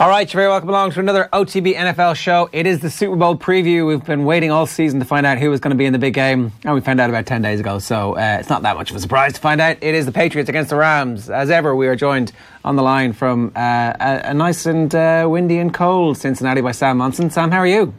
All right, you're very welcome along to another OTB NFL show. It is the Super Bowl preview. We've been waiting all season to find out who was going to be in the big game, and we found out about 10 days ago, so uh, it's not that much of a surprise to find out. It is the Patriots against the Rams. As ever, we are joined on the line from uh, a, a, nice and uh, windy and cold Cincinnati by Sam Monson. Sam, how are you?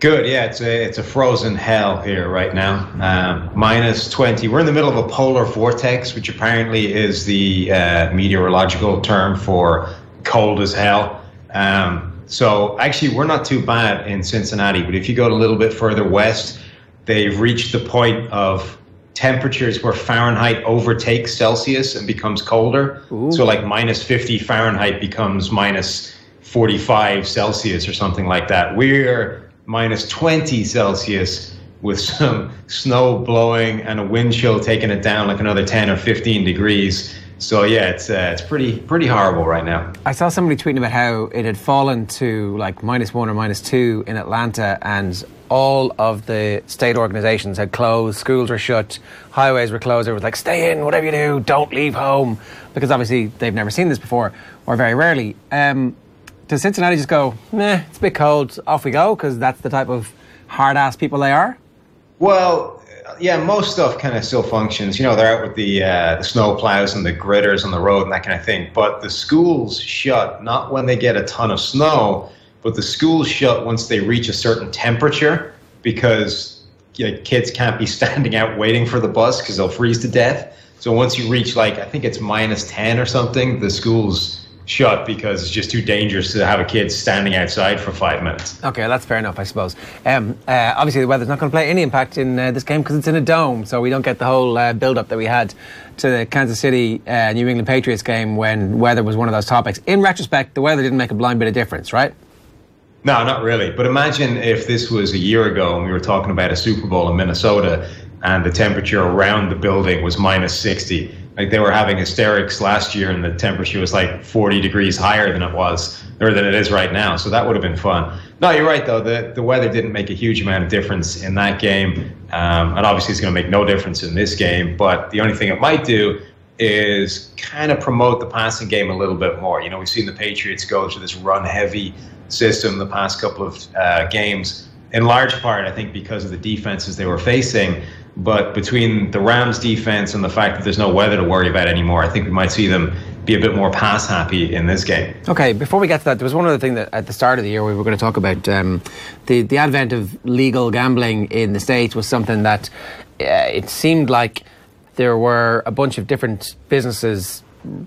Good, yeah. It's a it's a frozen hell here right now. Um, minus twenty. We're in the middle of a polar vortex, which apparently is the uh, meteorological term for cold as hell. Um, so actually, we're not too bad in Cincinnati, but if you go a little bit further west, they've reached the point of temperatures where Fahrenheit overtakes Celsius and becomes colder. Ooh. So like minus 50 Fahrenheit becomes minus 45 Celsius or something like that. We're minus 20 Celsius with some snow blowing and a wind chill taking it down like another 10 or 15 degrees. So yeah, it's uh, it's pretty pretty horrible right now. I saw somebody tweeting about how it had fallen to like minus one or minus two in Atlanta, and all of the state organisations had closed, schools were shut, highways were closed. It was like, stay in, whatever you do, don't leave home, because obviously they've never seen this before or very rarely. Um, does Cincinnati just go, meh, it's a bit cold, off we go, because that's the type of hard ass people they are? Well, yeah, most stuff kind of still functions. You know, they're out with the uh, the snow plows and the gritters on the road and that kind of thing. But the schools shut not when they get a ton of snow, but the schools shut once they reach a certain temperature because you know, kids can't be standing out waiting for the bus because they'll freeze to death. So once you reach like I think it's minus ten or something, the schools shut because it's just too dangerous to have a kid standing outside for five minutes. Okay, that's fair enough, I suppose. Um, uh, obviously, the weather's not going to play any impact in uh, this game because it's in a dome, so we don't get the whole uh, build-up that we had to the Kansas City uh, New England Patriots game when weather was one of those topics. In retrospect, the weather didn't make a blind bit of difference, right? No, not really. But imagine if this was a year ago and we were talking about a Super Bowl in Minnesota and the temperature around the building was minus 60 like they were having hysterics last year and the temperature was like 40 degrees higher than it was or than it is right now. So that would have been fun. No you're right though. The, the weather didn't make a huge amount of difference in that game. Um, and obviously it's going to make no difference in this game. But the only thing it might do is kind of promote the passing game a little bit more. You know we've seen the patriots go to this run heavy system the past couple of uh, games. In large part i think because of the defenses they were facing but between the Rams defense and the fact that there's no weather to worry about anymore, I think we might see them be a bit more pass happy in this game. Okay, before we get to that, there was one other thing that at the start of the year we were going to talk about. Um, the, the advent of legal gambling in the States was something that uh, it seemed like there were a bunch of different businesses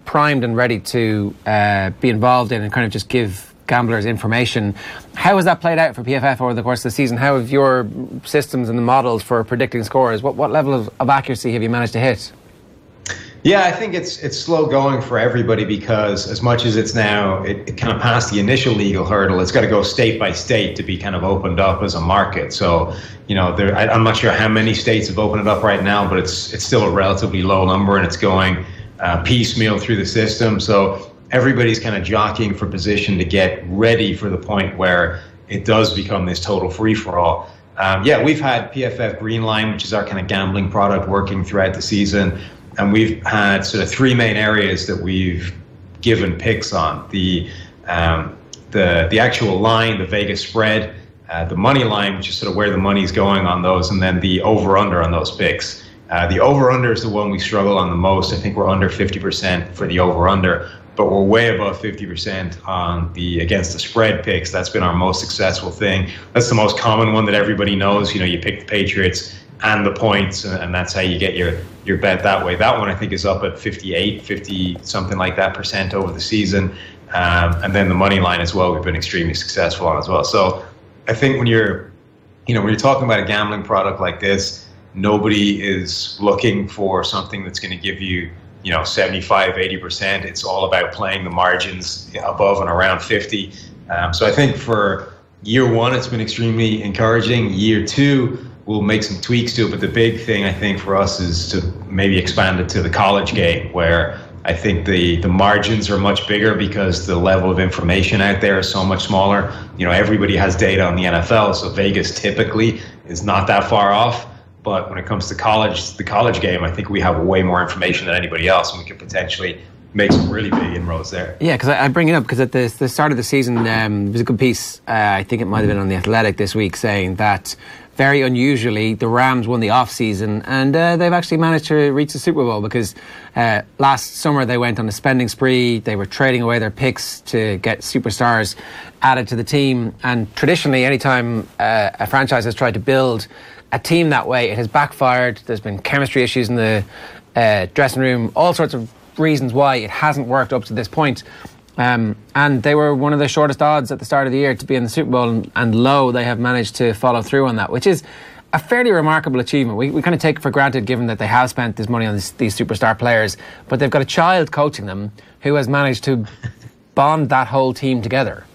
primed and ready to uh, be involved in and kind of just give gamblers information. How has that played out for PFF over the course of the season? How have your systems and the models for predicting scores, what, what level of, of accuracy have you managed to hit? Yeah, I think it's it's slow going for everybody because as much as it's now it, it kind of passed the initial legal hurdle, it's got to go state by state to be kind of opened up as a market. So you know, there, I, am not sure how many states have opened it up right now, but it's it's still a relatively low number and it's going uh, piecemeal through the system. So everybody's kind of jockeying for position to get ready for the point where it does become this total free for all. Um, yeah, we've had PFF Greenline, which is our kind of gambling product, working throughout the season, and we've had sort of three main areas that we've given picks on: the um, the the actual line, the Vegas spread, uh, the money line, which is sort of where the money's going on those, and then the over under on those picks. Uh, the over under is the one we struggle on the most. I think we're under 50% for the over under but we're way above 50% on the against the spread picks. That's been our most successful thing. That's the most common one that everybody knows. You know, you pick the Patriots and the points, and that's how you get your your bet that way. That one I think is up at 58, 50 something like that percent over the season, um, and then the money line as well. We've been extremely successful on as well. So I think when you're, you know, when you're talking about a gambling product like this, nobody is looking for something that's going to give you you know 75 80% it's all about playing the margins above and around 50 um, so i think for year one it's been extremely encouraging year two we'll make some tweaks to it but the big thing i think for us is to maybe expand it to the college game where I think the, the margins are much bigger because the level of information out there is so much smaller. You know, everybody has data on the NFL, so Vegas typically is not that far off. But when it comes to college, the college game, I think we have way more information than anybody else, and we could potentially make some really big inroads there. Yeah, because I, I, bring it up because at the, the, start of the season, um, there was a good piece. Uh, I think it might have been on the Athletic this week saying that very unusually, the Rams won the off season, and uh, they've actually managed to reach the Super Bowl because uh, last summer they went on a spending spree. They were trading away their picks to get superstars added to the team. And traditionally, anytime uh, a franchise has tried to build a team that way, it has backfired. There's been chemistry issues in the uh, dressing room, all sorts of reasons why it hasn't worked up to this point. Um, and they were one of the shortest odds at the start of the year to be in the Super Bowl, and, and low they have managed to follow through on that, which is a fairly remarkable achievement. We, we kind of take it for granted given that they have spent this money on this, these superstar players, but they've got a child coaching them who has managed to bond that whole team together.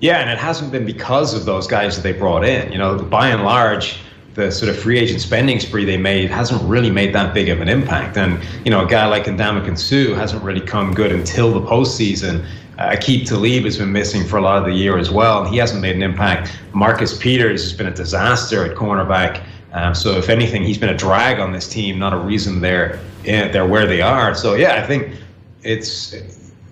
Yeah, and it hasn't been because of those guys that they brought in. You know, by and large, the sort of free agent spending spree they made hasn't really made that big of an impact. And, you know, a guy like Ndamukong Suh hasn't really come good until the postseason. Uh, Aqib Talib has been missing for a lot of the year as well. He hasn't made an impact. Marcus Peters has been a disaster at cornerback. Um, so if anything, he's been a drag on this team, not a reason they're in, they're where they are. So yeah, I think it's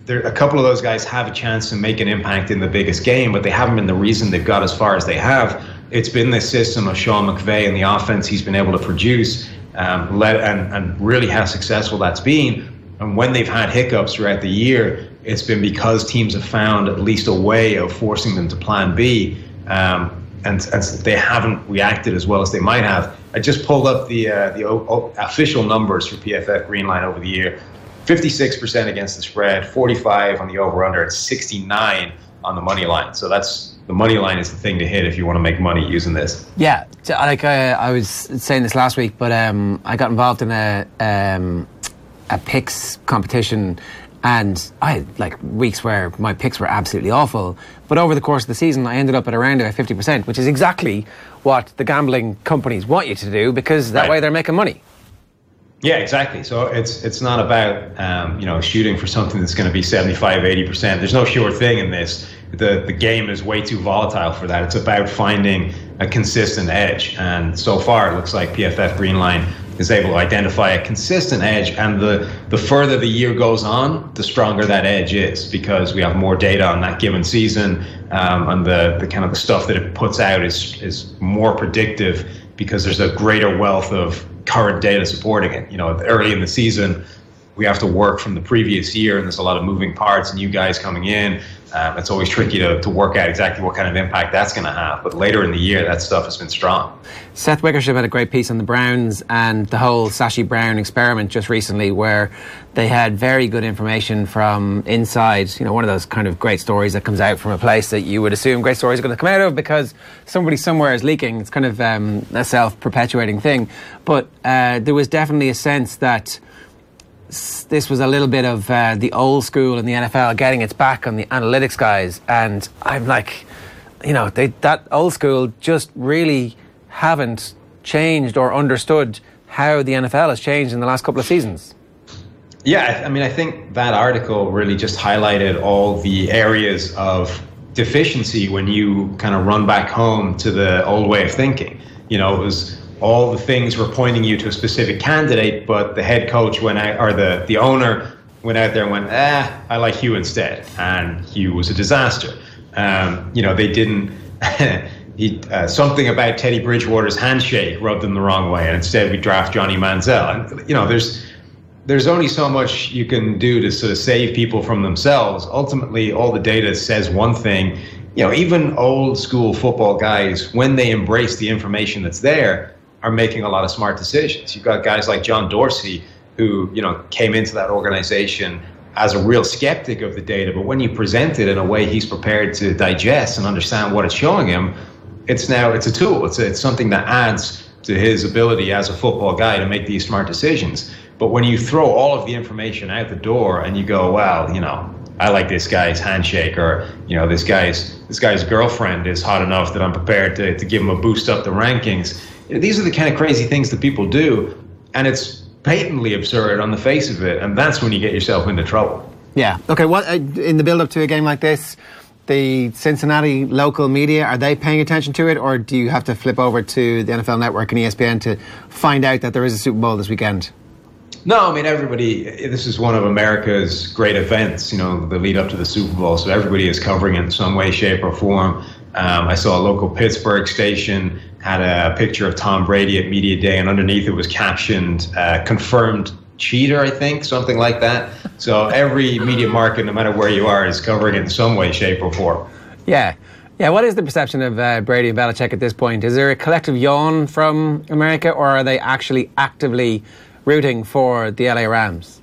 there. A couple of those guys have a chance to make an impact in the biggest game, but they haven't been the reason they've got as far as they have it's been this system of Sean McVay and the offense he's been able to produce, um, let, and, and really how successful that's been. And when they've had hiccups throughout the year, it's been because teams have found at least a way of forcing them to plan B. Um, and, and they haven't reacted as well as they might have. I just pulled up the uh, the o- o- official numbers for PFF Greenline over the year: 56% against the spread, 45 on the over/under, and 69 on the money line. So that's the money line is the thing to hit if you want to make money using this. Yeah, like I, uh, I was saying this last week, but um, I got involved in a um, a picks competition, and I had like weeks where my picks were absolutely awful. But over the course of the season, I ended up at around about fifty percent, which is exactly what the gambling companies want you to do because that right. way they're making money. Yeah, exactly. So it's it's not about um, you know shooting for something that's going to be 75, 80 percent. There's no sure thing in this. The the game is way too volatile for that. It's about finding a consistent edge, and so far it looks like PFF Greenline is able to identify a consistent edge. And the the further the year goes on, the stronger that edge is because we have more data on that given season, um, and the the kind of the stuff that it puts out is is more predictive because there's a greater wealth of current data supporting it. You know, early in the season, we have to work from the previous year, and there's a lot of moving parts, and new guys coming in. Um, it's always tricky to, to work out exactly what kind of impact that's going to have. But later in the year, that stuff has been strong. Seth Wickersham had a great piece on the Browns and the whole Sashi Brown experiment just recently, where they had very good information from inside. You know, one of those kind of great stories that comes out from a place that you would assume great stories are going to come out of because somebody somewhere is leaking. It's kind of um, a self perpetuating thing. But uh, there was definitely a sense that this was a little bit of uh, the old school in the NFL getting its back on the analytics guys, and I'm like, you know, they, that old school just really haven't changed or understood how the NFL has changed in the last couple of seasons. Yeah, I mean, I think that article really just highlighted all the areas of deficiency when you kind of run back home to the old way of thinking. You know, it was all the things were pointing you to a specific candidate, but the head coach went out, or the, the owner went out there and went, ah, I like Hue instead. And Hue was a disaster. Um, you know, they didn't, he, uh, something about Teddy Bridgewater's handshake rubbed them the wrong way. And instead we draft Johnny Manziel. And, you know, there's, there's only so much you can do to sort of save people from themselves. Ultimately, all the data says one thing. You know, even old school football guys, when they embrace the information that's there, are making a lot of smart decisions. You've got guys like John Dorsey who, you know, came into that organization as a real skeptic of the data, but when you present it in a way he's prepared to digest and understand what it's showing him, it's now it's a tool. It's a, it's something that adds to his ability as a football guy to make these smart decisions. But when you throw all of the information out the door and you go, well, you know, I like this guy's handshake, or you know, this guy's this guy's girlfriend is hot enough that I'm prepared to, to give him a boost up the rankings you know, these are the kind of crazy things that people do, and it's patently absurd on the face of it, and that's when you get yourself into trouble. Yeah. Okay. What uh, in the build-up to a game like this? The Cincinnati local media are they paying attention to it, or do you have to flip over to the NFL Network and ESPN to find out that there is a Super Bowl this weekend? No, I mean everybody. This is one of America's great events. You know, the lead up to the Super Bowl, so everybody is covering it in some way, shape, or form. Um, I saw a local Pittsburgh station had a picture of Tom Brady at media day, and underneath it was captioned uh, "confirmed cheater," I think, something like that. So every media market, no matter where you are, is covering it in some way, shape, or form. Yeah. Yeah, what is the perception of uh, Brady and Belichick at this point? Is there a collective yawn from America, or are they actually actively rooting for the LA Rams?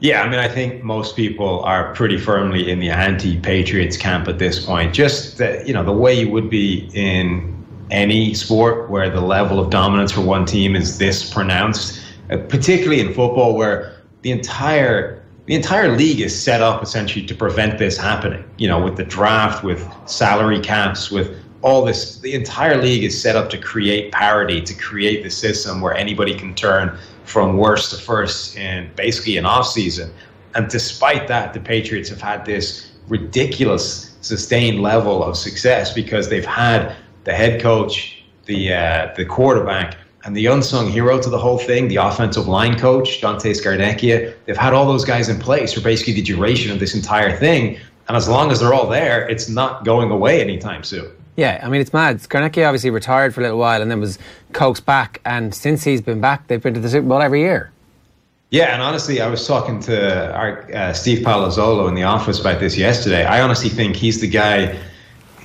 Yeah, I mean, I think most people are pretty firmly in the anti-Patriots camp at this point. Just that, you know, the way you would be in any sport where the level of dominance for one team is this pronounced, uh, particularly in football, where the entire the entire league is set up essentially to prevent this happening. You know, with the draft, with salary caps, with all this, the entire league is set up to create parity, to create the system where anybody can turn from worst to first in basically an off season. And despite that, the Patriots have had this ridiculous sustained level of success because they've had the head coach, the uh, the quarterback, and the unsung hero to the whole thing, the offensive line coach, Dante Scarnecchia. They've had all those guys in place for basically the duration of this entire thing. And as long as they're all there, it's not going away anytime soon. Yeah, I mean, it's mad. Scarnecchia obviously retired for a little while and then was coaxed back. And since he's been back, they've been to the Super Bowl every year. Yeah, and honestly, I was talking to our, uh, Steve Palazzolo in the office about this yesterday. I honestly think he's the guy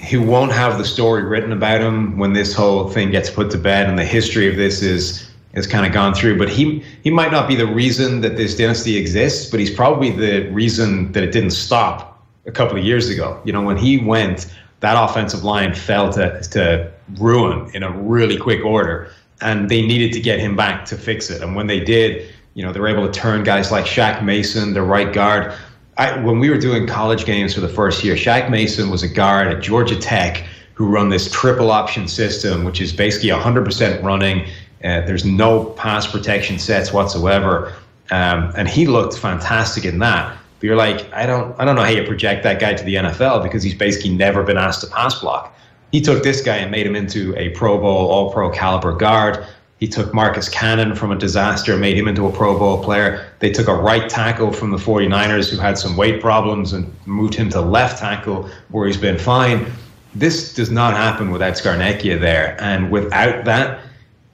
who won't have the story written about him when this whole thing gets put to bed and the history of this is is kind of gone through. But he he might not be the reason that this dynasty exists, but he's probably the reason that it didn't stop a couple of years ago. You know, when he went that offensive line fell to, to ruin in a really quick order. And they needed to get him back to fix it. And when they did, you know, they were able to turn guys like Shaq Mason, the right guard. I, when we were doing college games for the first year, Shaq Mason was a guard at Georgia Tech who run this triple option system, which is basically 100% running. Uh, there's no pass protection sets whatsoever. Um, and he looked fantastic in that. But you're like, I don't, I don't know how you project that guy to the NFL because he's basically never been asked to pass block. He took this guy and made him into a Pro Bowl, All Pro caliber guard. He took Marcus Cannon from a disaster, made him into a Pro Bowl player. They took a right tackle from the 49ers who had some weight problems and moved him to left tackle where he's been fine. This does not happen without Scarnecchia there. And without that,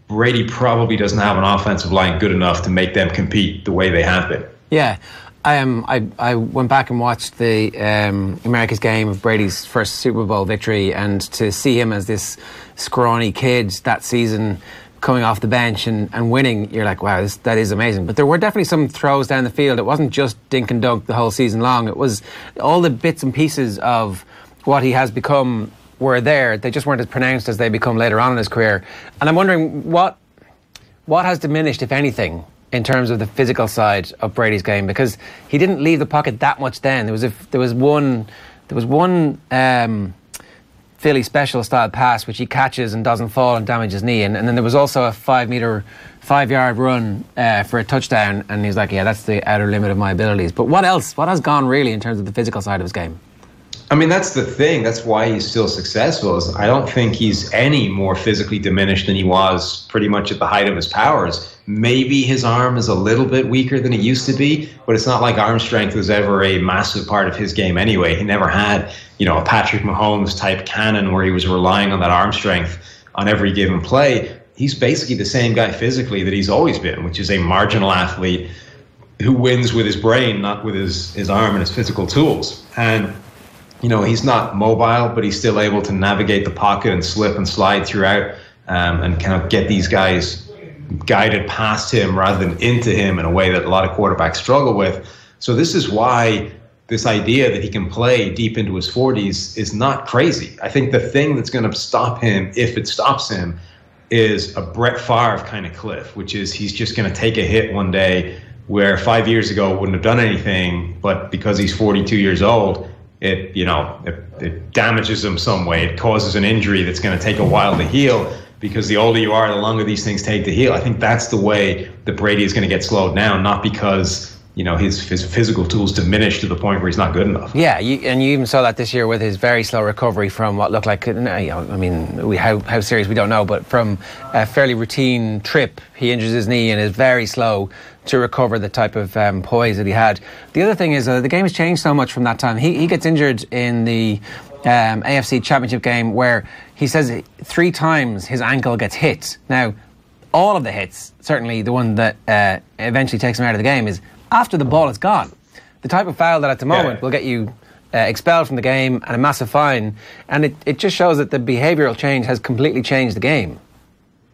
Brady probably doesn't have an offensive line good enough to make them compete the way they have been. Yeah. I um, I, I went back and watched the um, America's game of Brady's first Super Bowl victory, and to see him as this scrawny kid that season coming off the bench and, and winning, you're like, wow, this, that is amazing. But there were definitely some throws down the field. It wasn't just dink and dunk the whole season long. It was all the bits and pieces of what he has become were there. They just weren't as pronounced as they become later on in his career. And I'm wondering what what has diminished, if anything, in terms of the physical side of Brady's game because he didn't leave the pocket that much. Then there was a, there was one there was one um, Philly special style pass which he catches and doesn't fall and damage his knee, and, and then there was also a five meter five yard run uh, for a touchdown, and he's like, yeah, that's the outer limit of my abilities. But what else? What has gone really in terms of the physical side of his game? I mean, that's the thing. That's why he's still successful. Is I don't think he's any more physically diminished than he was pretty much at the height of his powers. Maybe his arm is a little bit weaker than it used to be, but it's not like arm strength was ever a massive part of his game anyway. He never had, you know, a Patrick Mahomes type cannon where he was relying on that arm strength on every given play. He's basically the same guy physically that he's always been, which is a marginal athlete who wins with his brain, not with his, his arm and his physical tools. And you know, he's not mobile, but he's still able to navigate the pocket and slip and slide throughout um, and kind of get these guys guided past him rather than into him in a way that a lot of quarterbacks struggle with. So this is why this idea that he can play deep into his 40s is not crazy. I think the thing that's going to stop him, if it stops him, is a Brett Favre kind of cliff, which is he's just going to take a hit one day where five years ago wouldn't have done anything, but because he's 42 years old, it you know it, it damages them some way. It causes an injury that's going to take a while to heal because the older you are, the longer these things take to heal. I think that's the way that Brady is going to get slowed down, not because you know his, his physical tools diminish to the point where he's not good enough. Yeah, you, and you even saw that this year with his very slow recovery from what looked like. I mean, we, how how serious we don't know, but from a fairly routine trip, he injures his knee and is very slow to recover the type of um, poise that he had. The other thing is uh, the game has changed so much from that time. He he gets injured in the um, AFC Championship game where he says three times his ankle gets hit. Now, all of the hits, certainly the one that uh, eventually takes him out of the game, is after the ball is gone. The type of foul that at the moment yeah. will get you uh, expelled from the game and a massive fine. And it, it just shows that the behavioural change has completely changed the game.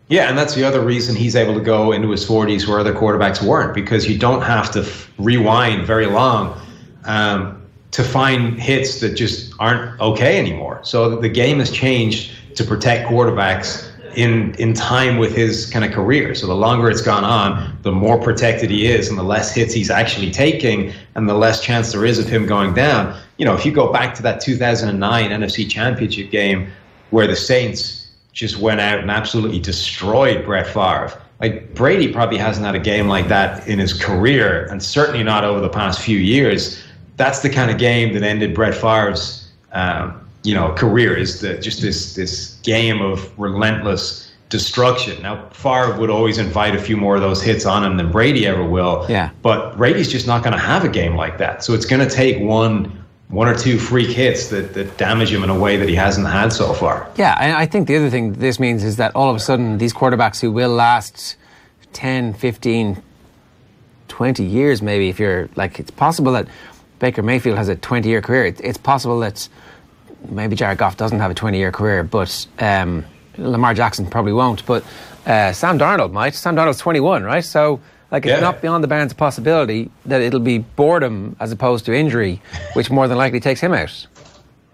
Yeah, and that's the other reason he's able to go into his 40s where other quarterbacks weren't, because you don't have to f- rewind very long um, to find hits that just aren't okay anymore. So the game has changed to protect quarterbacks in in time with his kind of career. So the longer it's gone on, the more protected he is, and the less hits he's actually taking, and the less chance there is of him going down. You know, if you go back to that 2009 NFC Championship game where the Saints just went out and absolutely destroyed Brett Favre. Like Brady probably hasn't had a game like that in his career, and certainly not over the past few years. That's the kind of game that ended Brett Favre's um, you know career is the, just this this game of relentless destruction. Now Favre would always invite a few more of those hits on him than Brady ever will. Yeah. But Brady's just not going to have a game like that. So it's going to take one one or two freak hits that, that damage him in a way that he hasn't had so far. Yeah, and I think the other thing this means is that all of a sudden these quarterbacks who will last 10, 15, 20 years maybe if you're like it's possible that Baker Mayfield has a 20 year career. It's possible that maybe Jared Goff doesn't have a 20 year career, but um, Lamar Jackson probably won't. But uh, Sam Darnold might. Sam Darnold's 21, right? So, like, it's yeah. not beyond the bounds of possibility that it'll be boredom as opposed to injury, which more than likely takes him out.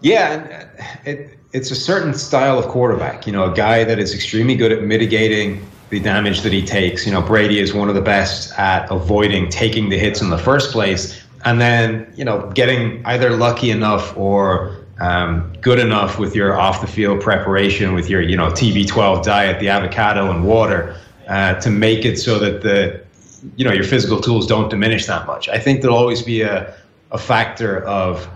Yeah, it, it's a certain style of quarterback. You know, a guy that is extremely good at mitigating the damage that he takes. You know, Brady is one of the best at avoiding taking the hits in the first place, and then you know getting either lucky enough or um, good enough with your off the field preparation, with your you know TB12 diet, the avocado and water, uh, to make it so that the you know your physical tools don't diminish that much. I think there'll always be a a factor of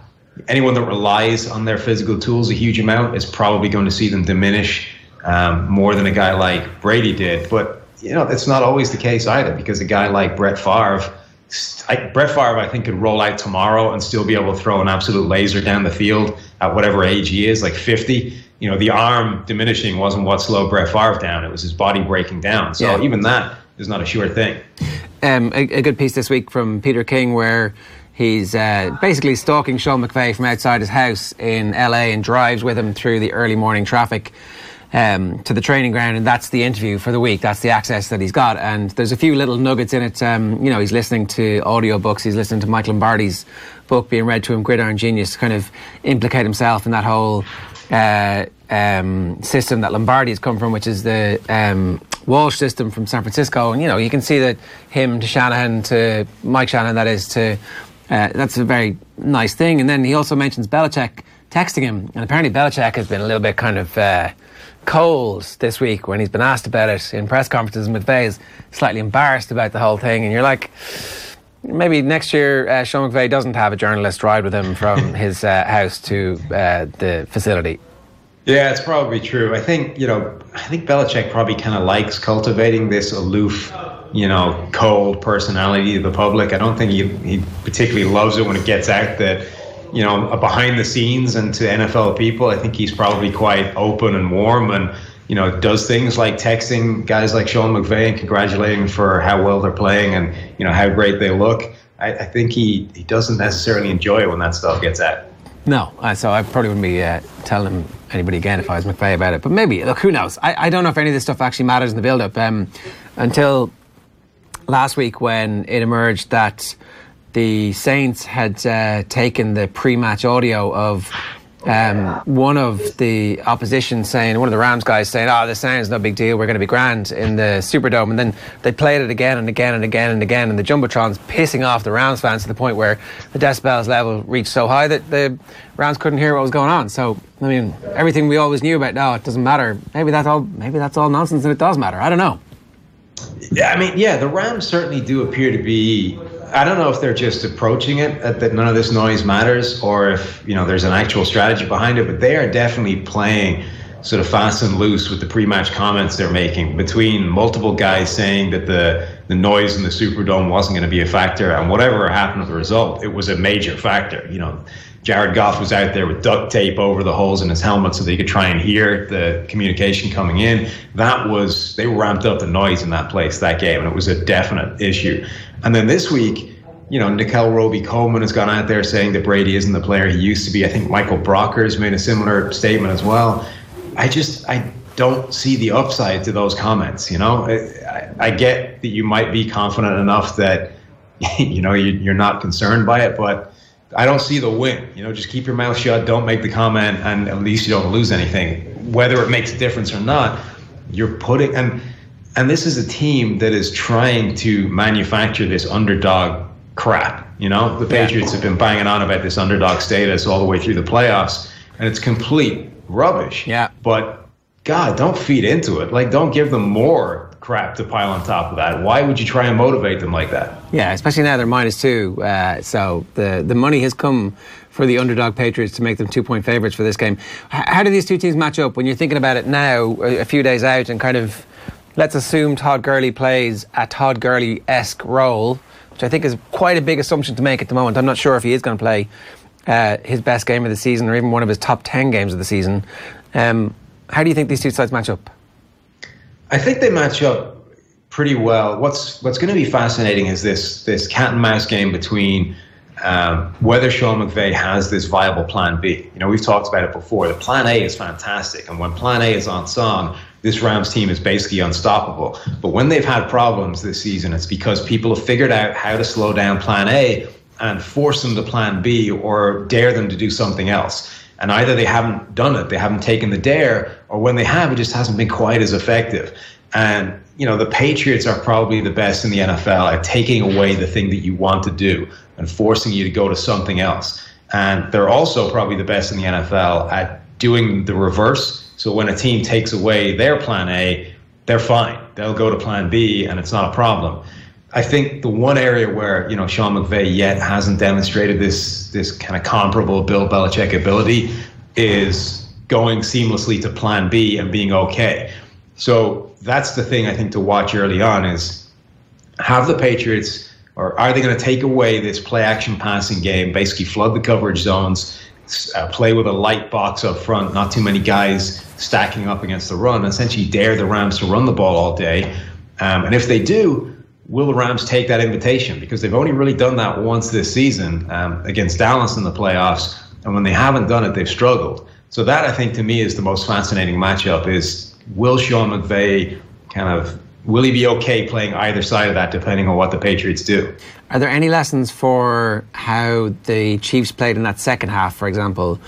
anyone that relies on their physical tools a huge amount is probably going to see them diminish um, more than a guy like Brady did. But you know it's not always the case either because a guy like Brett Favre I, Brett Favre, I think, could roll out tomorrow and still be able to throw an absolute laser down the field at whatever age he is, like 50. You know, the arm diminishing wasn't what slowed Brett Favre down; it was his body breaking down. So yeah. even that is not a sure thing. Um, a, a, good piece this week from Peter King where he's uh, basically stalking Sean McVay from outside his house in LA and drives with him through the early morning traffic um, to the training ground, and that's the interview for the week. That's the access that he's got, and there's a few little nuggets in it. Um, you know, he's listening to audiobooks. He's listening to Mike Lombardi's book being read to him, Gridiron Genius, to kind of implicate himself in that whole uh, um, system that Lombardi has come from, which is the um, Walsh system from San Francisco. And you know, you can see that him to Shanahan to Mike Shanahan, that is to. Uh, that's a very nice thing. And then he also mentions Belichick texting him, and apparently Belichick has been a little bit kind of. Uh, cold this week when he's been asked about it in press conferences. McVay is slightly embarrassed about the whole thing, and you're like, maybe next year uh, Sean McVay doesn't have a journalist ride with him from his uh, house to uh, the facility. Yeah, it's probably true. I think you know, I think Belichick probably kind of likes cultivating this aloof, you know, cold personality to the public. I don't think he he particularly loves it when it gets out that you know, behind the scenes and to NFL people, I think he's probably quite open and warm and, you know, does things like texting guys like Sean McVay and congratulating for how well they're playing and, you know, how great they look. I, I think he, he doesn't necessarily enjoy it when that stuff gets out. No, so I probably wouldn't be uh, telling anybody again if I was McVay about it. But maybe, look, who knows? I, I don't know if any of this stuff actually matters in the build up. Um, until last week when it emerged that the Saints had uh, taken the pre-match audio of um, one of the opposition saying, one of the Rams guys saying, "Oh, this sounds no big deal. We're going to be grand in the Superdome." And then they played it again and again and again and again, and the jumbotron's pissing off the Rams fans to the point where the decibels level reached so high that the Rams couldn't hear what was going on. So, I mean, everything we always knew about, now, it doesn't matter. Maybe that's all. Maybe that's all nonsense, and it does matter. I don't know. Yeah, I mean, yeah, the Rams certainly do appear to be I don't know if they're just approaching it uh, that none of this noise matters, or if you know there's an actual strategy behind it. But they are definitely playing sort of fast and loose with the pre-match comments they're making between multiple guys saying that the the noise in the Superdome wasn't going to be a factor, and whatever happened with the result, it was a major factor. You know, Jared Goff was out there with duct tape over the holes in his helmet so that he could try and hear the communication coming in. That was they ramped up the noise in that place that game, and it was a definite issue. And then this week. You know, Nickell Robey Coleman has gone out there saying that Brady isn't the player he used to be. I think Michael Brockers made a similar statement as well. I just I don't see the upside to those comments. You know, I, I get that you might be confident enough that you know you, are not concerned by it, but I don't see the win. You know, just keep your mouth shut, don't make the comment, and at least you don't lose anything. Whether it makes a difference or not, you're putting and and this is a team that is trying to manufacture this underdog crap. You know, the Patriots have been banging on about this underdog status all the way through the playoffs, and it's complete rubbish. Yeah. But God, don't feed into it. Like, don't give them more crap to pile on top of that. Why would you try and motivate them like that? Yeah, especially now they're minus two. Uh, so the the money has come for the underdog Patriots to make them two point favourites for this game. H- how do these two teams match up when you're thinking about it now, a few days out, and kind of let's assume Todd Gurley plays a Todd Gurley esque role, which I think is quite a big assumption to make at the moment. I'm not sure if he is going to play uh, his best game of the season or even one of his top 10 games of the season. Um, how do you think these two sides match up? I think they match up pretty well. What's what's going to be fascinating is this this cat and mouse game between um, whether Sean McVay has this viable plan B. You know, we've talked about it before. The plan A is fantastic, and when plan A is on song, this Rams team is basically unstoppable. But when they've had problems this season, it's because people have figured out how to slow down plan A and force them to plan B or dare them to do something else. And either they haven't done it, they haven't taken the dare, or when they have, it just hasn't been quite as effective. And, you know, the Patriots are probably the best in the NFL at taking away the thing that you want to do and forcing you to go to something else. And they're also probably the best in the NFL at doing the reverse. So when a team takes away their plan A, they're fine. They'll go to plan B and it's not a problem. I think the one area where you know Sean McVay yet hasn't demonstrated this this kind of comparable Bill Belichick ability is going seamlessly to Plan B and being okay. So that's the thing I think to watch early on is have the Patriots or are they going to take away this play action passing game, basically flood the coverage zones, uh, play with a light box up front, not too many guys stacking up against the run, essentially dare the Rams to run the ball all day. Um, and if they do, will the Rams take that invitation? Because they've only really done that once this season um, against Dallas in the playoffs, and when they haven't done it, they've struggled. So that I think to me is the most fascinating matchup: is will Sean McVay kind of will he be okay playing either side of that, depending on what the Patriots do? Are there any lessons for how the Chiefs played in that second half, for example,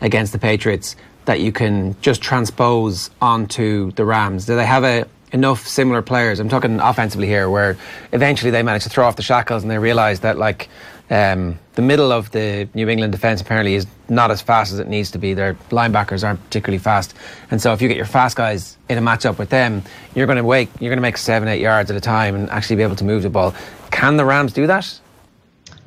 against the Patriots? That you can just transpose onto the Rams? Do they have a enough similar players. I'm talking offensively here, where eventually they managed to throw off the shackles and they realised that like um, the middle of the New England defence apparently is not as fast as it needs to be. Their linebackers aren't particularly fast, and so if you get your fast guys in a matchup with them, you're going to wake, you're going to make seven, eight yards at a time and actually be able to move the ball. Can the Rams do that?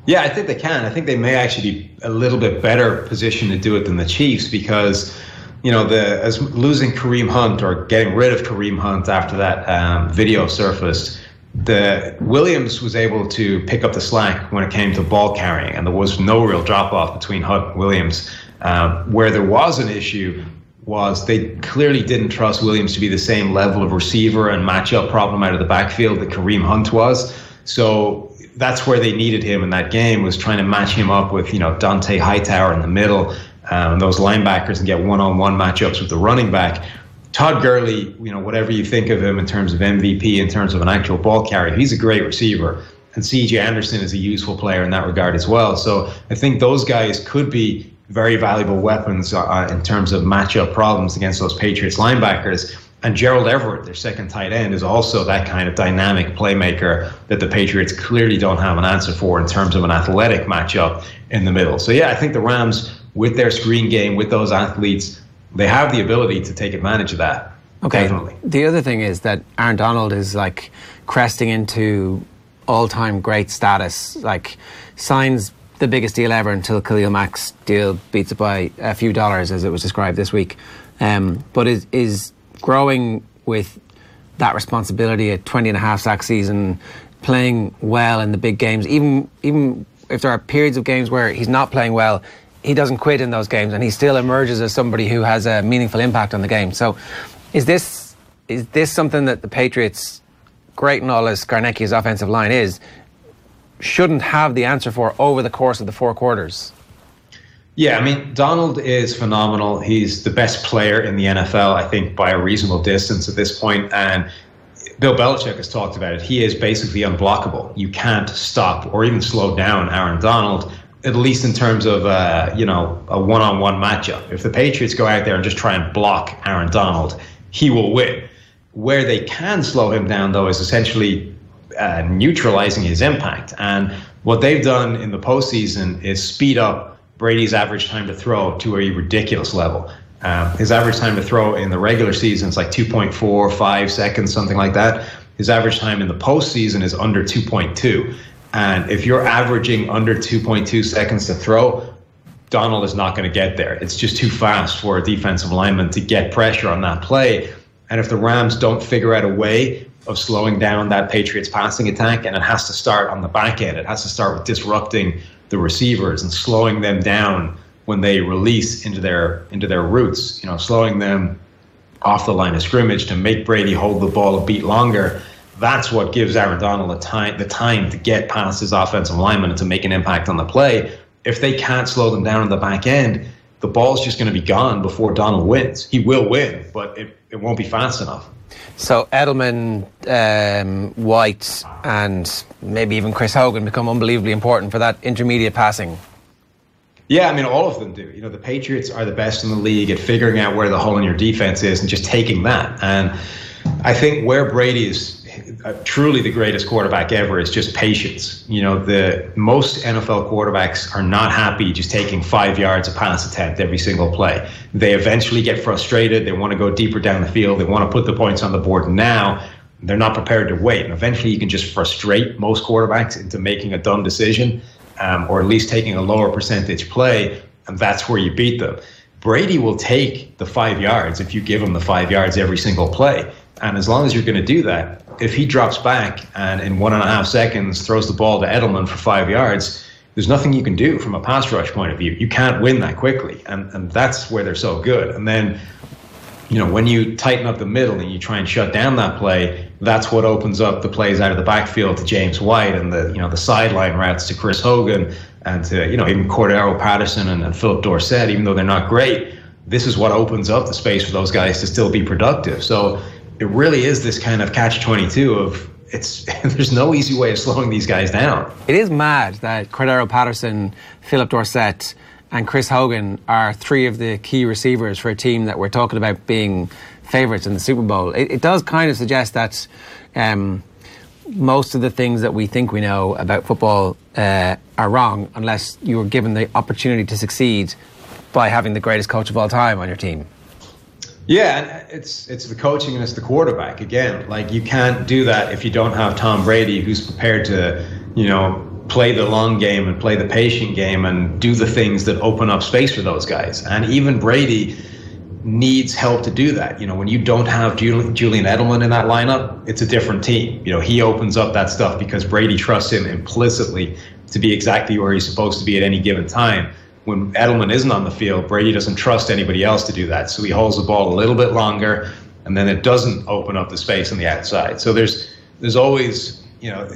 Yeah, I think they can. I think they may actually be a little bit better positioned to do it than the Chiefs because you know, the as losing Kareem Hunt or getting rid of Kareem Hunt after that um, video surfaced, the Williams was able to pick up the slack when it came to ball carrying, and there was no real drop off between Hunt and Williams. Um, where there was an issue was they clearly didn't trust Williams to be the same level of receiver and matchup problem out of the backfield that Kareem Hunt was. So that's where they needed him in that game was trying to match him up with you know Dont'a Hightower in the middle um, those linebackers and get one-on-one matchups with the running back. Todd Gurley, you know, whatever you think of him in terms of MVP, in terms of an actual ball carrier, he's a great receiver. And CJ Anderson is a useful player in that regard as well. So I think those guys could be very valuable weapons uh, in terms of matchup problems against those Patriots linebackers. And Gerald Everett, their second tight end, is also that kind of dynamic playmaker that the Patriots clearly don't have an answer for in terms of an athletic matchup in the middle. So, yeah, I think the Rams with their screen game, with those athletes, they have the ability to take advantage of that. Okay. Definitely. The other thing is that Aaron Donald is like cresting into all-time great status. Like signs the biggest deal ever until Khalil Mack's deal beats it by a few dollars, as it was described this week. Um, but is is growing with that responsibility at 20 and a half sack season, playing well in the big games, even even if there are periods of games where he's not playing well, he doesn't quit in those games and he still emerges as somebody who has a meaningful impact on the game. So, is this is this something that the Patriots, great and all as Scarnecchia's offensive line is, shouldn't have the answer for over the course of the four quarters? Yeah, I mean, Donald is phenomenal. He's the best player in the NFL, I think, by a reasonable distance at this point. And Bill Belichick has talked about it. He is basically unblockable. You can't stop or even slow down Aaron Donald, at least in terms of uh, you know a one-on-one matchup. If the Patriots go out there and just try and block Aaron Donald, he will win. Where they can slow him down, though, is essentially uh, neutralizing his impact. And what they've done in the postseason is speed up Brady's average time to throw to a ridiculous level. Um, his average time to throw in the regular season is like 2.45 seconds, something like that. His average time in the postseason is under 2.2. And if you're averaging under 2.2 seconds to throw, Donald is not going to get there. It's just too fast for a defensive lineman to get pressure on that play. And if the Rams don't figure out a way of slowing down that Patriots passing attack, and it has to start on the back end, it has to start with disrupting the receivers and slowing them down when they release into their into their routes, you know, slowing them off the line of scrimmage to make Brady hold the ball a beat longer. That's what gives Aaron Donald the time the time to get past his offensive lineman and to make an impact on the play. If they can't slow them down on the back end, the ball's just going to be gone before Donald wins. He will win, but it, it won't be fast enough. So Edelman, um, White, and maybe even Chris Hogan become unbelievably important for that intermediate passing. Yeah, I mean, all of them do. You know, the Patriots are the best in the league at figuring out where the hole in your defense is and just taking that. And I think where Brady is truly the greatest quarterback ever is just patience. You know, the most NFL quarterbacks are not happy just taking five yards a pass attempt every single play. They eventually get frustrated. They want to go deeper down the field. They want to put the points on the board now. They're not prepared to wait. And eventually, you can just frustrate most quarterbacks into making a dumb decision um, or at least taking a lower percentage play. And that's where you beat them. Brady will take the five yards if you give him the five yards every single play. And as long as you're going to do that, if he drops back and in one and a half seconds throws the ball to Edelman for five yards, there's nothing you can do from a pass rush point of view. You can't win that quickly. And, and that's where they're so good. And then, you know, when you tighten up the middle and you try and shut down that play, that's what opens up the plays out of the backfield to James White and the, you know, the sideline routes to Chris Hogan and to, you know, even Cordarrelle Patterson and, and Phillip Dorsett, even though they're not great. This is what opens up the space for those guys to still be productive. So it really is this kind of catch 22 of it's there's no easy way of slowing these guys down. It is mad that Cordarrelle Patterson, Phillip Dorsett, and Chris Hogan are three of the key receivers for a team that we're talking about being favourites in the Super Bowl. It, it, does kind of suggest that um, most of the things that we think we know about football uh, are wrong unless you were given the opportunity to succeed by having the greatest coach of all time on your team. Yeah, and it's it's the coaching and it's the quarterback again. Like you can't do that if you don't have Tom Brady, who's prepared to, you know, play the long game and play the patient game and do the things that open up space for those guys. And even Brady needs help to do that. You know, when you don't have Julian Edelman in that lineup, it's a different team. You know, he opens up that stuff because Brady trusts him implicitly to be exactly where he's supposed to be at any given time when Edelman isn't on the field, Brady doesn't trust anybody else to do that. So he holds the ball a little bit longer, and then it doesn't open up the space on the outside. So there's there's always you know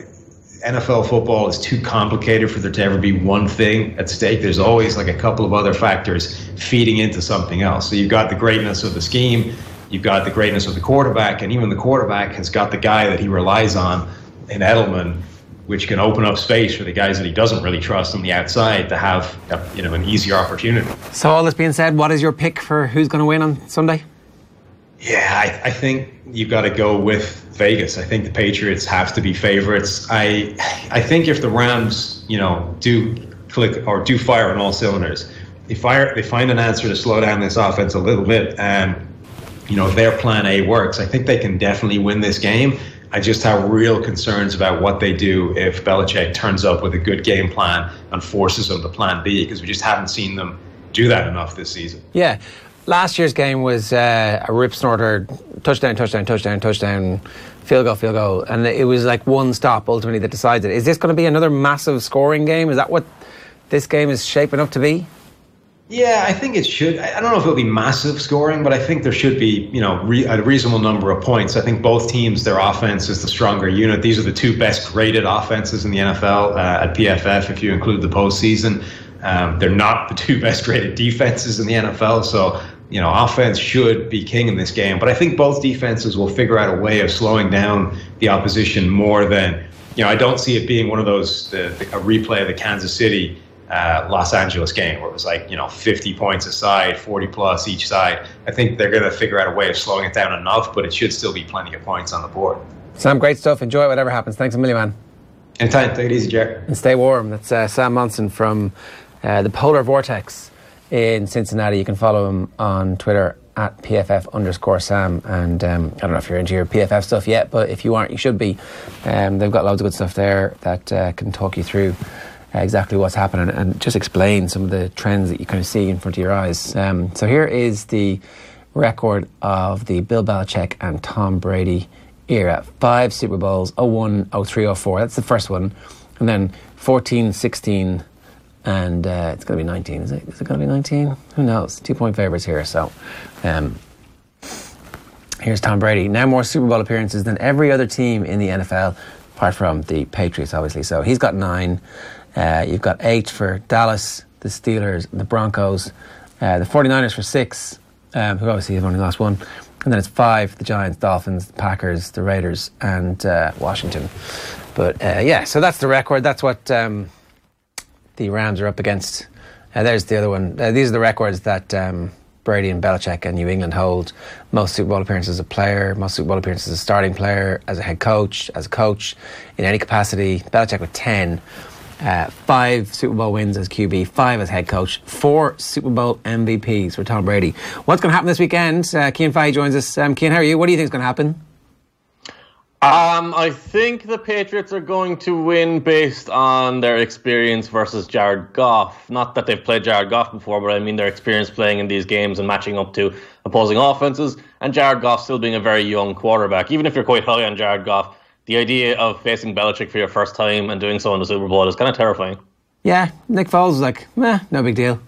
NFL football is too complicated for there to ever be one thing at stake. There's always like a couple of other factors feeding into something else. So you've got the greatness of the scheme, you've got the greatness of the quarterback, and even the quarterback has got the guy that he relies on in Edelman which can open up space for the guys that he doesn't really trust on the outside to have a, you know an easier opportunity. So all this being said, what is your pick for who's going to win on Sunday? Yeah, I, I think you've got to go with Vegas. I think the Patriots have to be favorites. I I think if the Rams, you know, do click or do fire on all cylinders, they fire they find an answer to slow down this offense a little bit and you know their plan A works. I think they can definitely win this game. I just have real concerns about what they do if Belichick turns up with a good game plan and forces them to plan B because we just haven't seen them do that enough this season. Yeah. Last year's game was uh, a rip snorter, touchdown, touchdown, touchdown, touchdown, field goal, field goal, and it was like one stop ultimately that decides it. Is this going to be another massive scoring game? Is that what this game is shaping up to be? Yeah, I think it should. I don't know if it'll be massive scoring, but I think there should be, you know, re- a reasonable number of points. I think both teams, their offense is the stronger unit. These are the two best graded offenses in the NFL uh, at PFF, if you include the postseason. Um, they're not the two best graded defenses in the NFL, so you know, offense should be king in this game. But I think both defenses will figure out a way of slowing down the opposition more than, you know, I don't see it being one of those the, the, a replay of the Kansas City uh, Los Angeles game where it was like, you know, 50 points aside, 40 plus each side. I think they're going to figure out a way of slowing it down enough, but it should still be plenty of points on the board. Sam, great stuff. Enjoy whatever happens. Thanks a million, man. Anytime. Take it easy, Jack. And stay warm. That's uh, Sam Monson from uh, the Polar Vortex in Cincinnati. You can follow him on Twitter at PFF underscore Sam. And um, I don't know if you're into your PFF stuff yet, but if you aren't, you should be. Um, they've got loads of good stuff there that uh, can talk you through uh, exactly what's happening and just explain some of the trends that you kind of see in front of your eyes. Um, so here is the record of the Bill Belichick and Tom Brady era. Five Super Bowls, 01, 03, 04. That's the first one. And then 14, 16, and uh, it's going to be 19. Is it? Is it going to be 19? Who knows? Two point favourites here. So um, here's Tom Brady. Now more Super Bowl appearances than every other team in the NFL, apart from the Patriots, obviously. So he's got nine. Uh, you've got eight for Dallas, the Steelers, the Broncos, uh, the 49ers for six, um, who obviously have only lost one. And then it's five the Giants, Dolphins, the Packers, the Raiders, and uh, Washington. But uh, yeah, so that's the record. That's what um, the Rams are up against. Uh, there's the other one. Uh, these are the records that um, Brady and Belichick and New England hold. Most Super Bowl appearances as a player, most Super Bowl appearances as a starting player, as a head coach, as a coach, in any capacity. Belichick with 10. Uh, five Super Bowl wins as QB, five as head coach, four Super Bowl MVPs for Tom Brady. What's going to happen this weekend? Uh, Fahey joins us. Um, Cian, how are you? What do you think is going to happen? Um, I think the Patriots are going to win based on their experience versus Jared Goff. Not that they've played Jared Goff before, but I mean their experience playing in these games and matching up to opposing offenses. And Jared Goff still being a very young quarterback. Even if you're quite high on Jared Goff, the idea of facing Belichick for your first time and doing so in the Super Bowl is kind of terrifying. Yeah, Nick Foles was like, eh, no big deal.